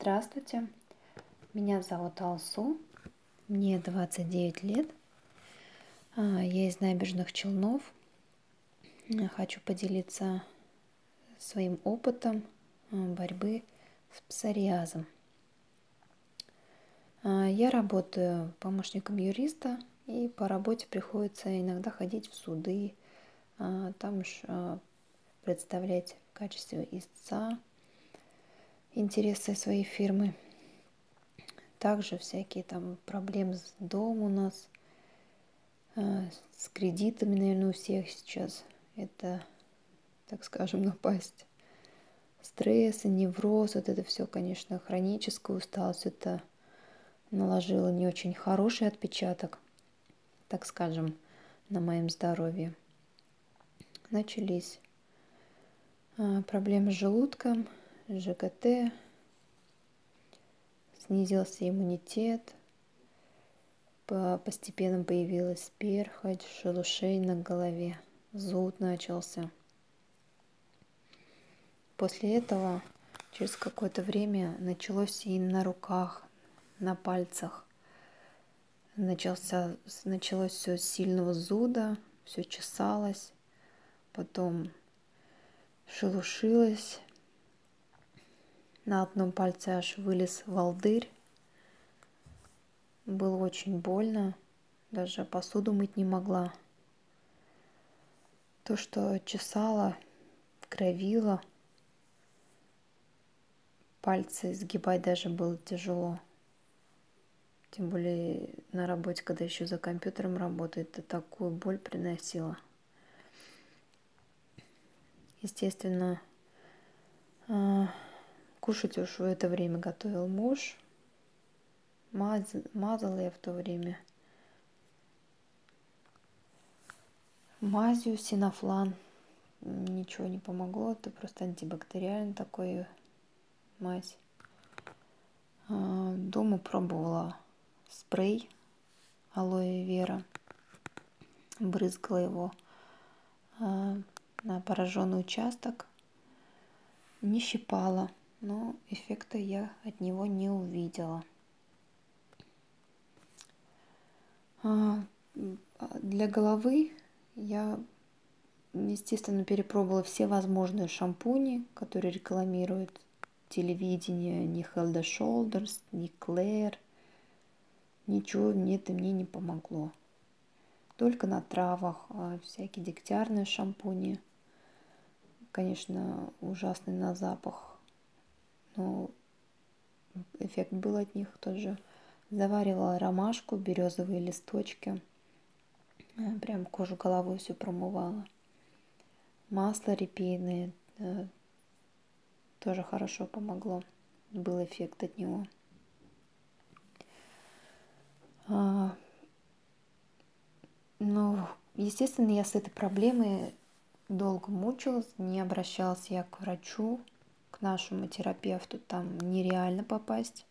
Здравствуйте, меня зовут Алсу, мне 29 лет, а, я из набережных Челнов. Хочу поделиться своим опытом а, борьбы с псориазом. А, я работаю помощником юриста, и по работе приходится иногда ходить в суды, там представлять в качестве истца интересы своей фирмы. Также всякие там проблемы с домом у нас, э, с кредитами, наверное, у всех сейчас. Это, так скажем, напасть. Стресс, невроз, вот это все, конечно, хроническая усталость, это наложило не очень хороший отпечаток, так скажем, на моем здоровье. Начались э, проблемы с желудком – ЖКТ, снизился иммунитет, постепенно появилась перхоть, шелушей на голове, зуд начался. После этого через какое-то время началось и на руках, на пальцах. Начался, началось все сильного зуда, все чесалось, потом шелушилось, на одном пальце аж вылез волдырь. Было очень больно. Даже посуду мыть не могла. То, что чесала, кровила, пальцы сгибать даже было тяжело. Тем более на работе, когда еще за компьютером работает, это такую боль приносила. Естественно, а, Кушать уж в это время готовил муж. Маз... Мазала я в то время мазью синофлан. Ничего не помогло, это просто антибактериальный такой мазь. А, дома пробовала спрей алоэ вера. Брызгала его а, на пораженный участок. Не щипала но эффекта я от него не увидела. А, для головы я, естественно, перепробовала все возможные шампуни, которые рекламируют телевидение, ни Head Shoulders, ни Claire. Ничего мне это мне не помогло. Только на травах, а всякие дегтярные шампуни. Конечно, ужасный на запах но эффект был от них тоже. Заваривала ромашку, березовые листочки. Э, прям кожу головой все промывала. Масло репейное э, тоже хорошо помогло. Был эффект от него. А, ну, естественно, я с этой проблемой долго мучилась, не обращалась я к врачу, нашему терапевту там нереально попасть.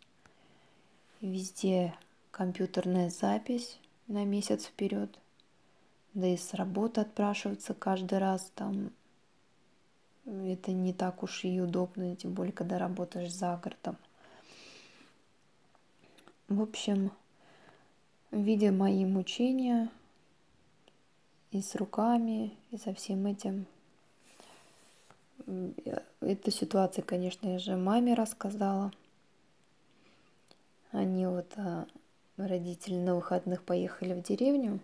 Везде компьютерная запись на месяц вперед. Да и с работы отпрашиваться каждый раз там это не так уж и удобно, тем более, когда работаешь за городом. В общем, видя мои мучения и с руками, и со всем этим, Эту ситуацию, конечно, я же маме рассказала. Они вот, а, родители на выходных поехали в деревню,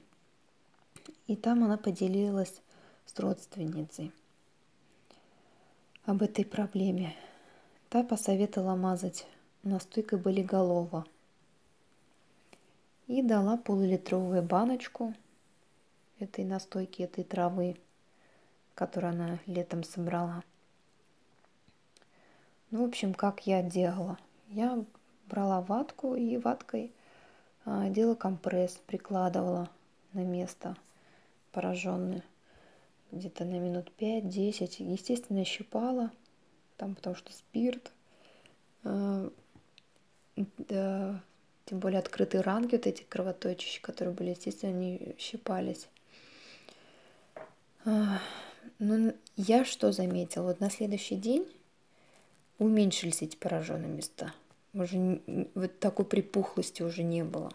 и там она поделилась с родственницей об этой проблеме. Та посоветовала мазать настойкой болиголова и дала полулитровую баночку этой настойки, этой травы, которую она летом собрала – ну, в общем, как я делала. Я брала ватку и ваткой а, делала компресс, прикладывала на место пораженное где-то на минут 5-10. Естественно, щипала, там, потому что спирт, э, тем более открытые ранги, вот эти кровоточащие, которые были, естественно, они щипались. А, ну, я что заметила? Вот на следующий день уменьшились эти пораженные места. Уже вот такой припухлости уже не было.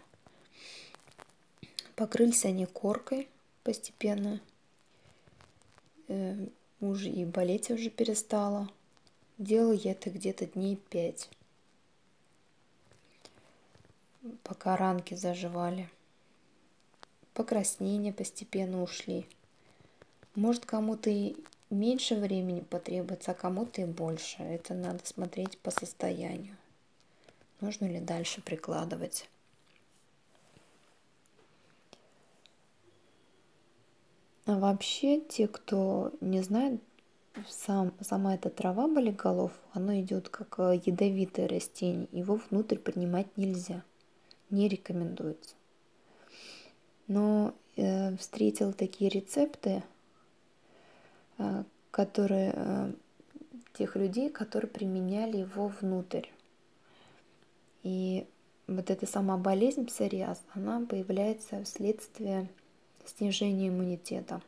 Покрылись они коркой постепенно. Э, уже и болеть уже перестала. Делала я это где-то дней пять, пока ранки заживали. Покраснения постепенно ушли. Может, кому-то и меньше времени потребуется, а кому-то и больше. Это надо смотреть по состоянию. Нужно ли дальше прикладывать. А вообще, те, кто не знает, сам, сама эта трава болиголов, она идет как э, ядовитое растение. Его внутрь принимать нельзя. Не рекомендуется. Но э, встретила такие рецепты, которые э, тех людей, которые применяли его внутрь. И вот эта сама болезнь псориаз, она появляется вследствие снижения иммунитета.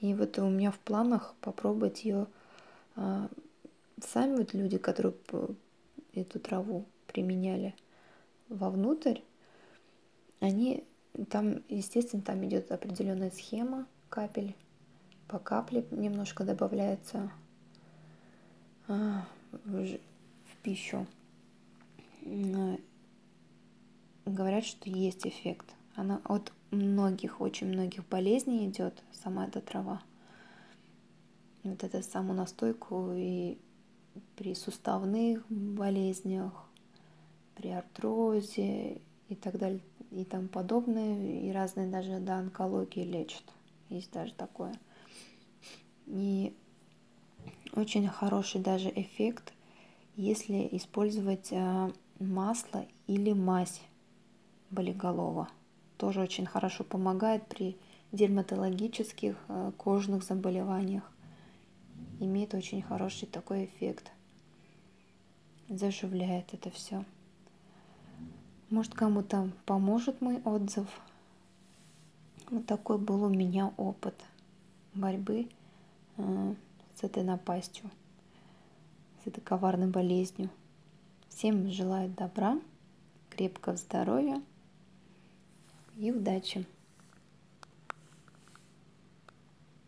И вот у меня в планах попробовать ее а, сами вот люди, которые эту траву применяли вовнутрь, они там, естественно, там идет определенная схема капель, по капле немножко добавляется а, в, пищу. Говорят, что есть эффект. Она от многих, очень многих болезней идет сама эта трава. Вот это саму настойку и при суставных болезнях, при артрозе и так далее и тому подобное, и разные даже до онкологии лечат. Есть даже такое. И очень хороший даже эффект, если использовать а, масло или мазь болиголова тоже очень хорошо помогает при дерматологических э, кожных заболеваниях. Имеет очень хороший такой эффект. Заживляет это все. Может, кому-то поможет мой отзыв. Вот такой был у меня опыт борьбы э, с этой напастью, с этой коварной болезнью. Всем желаю добра, крепкого здоровья и удачи!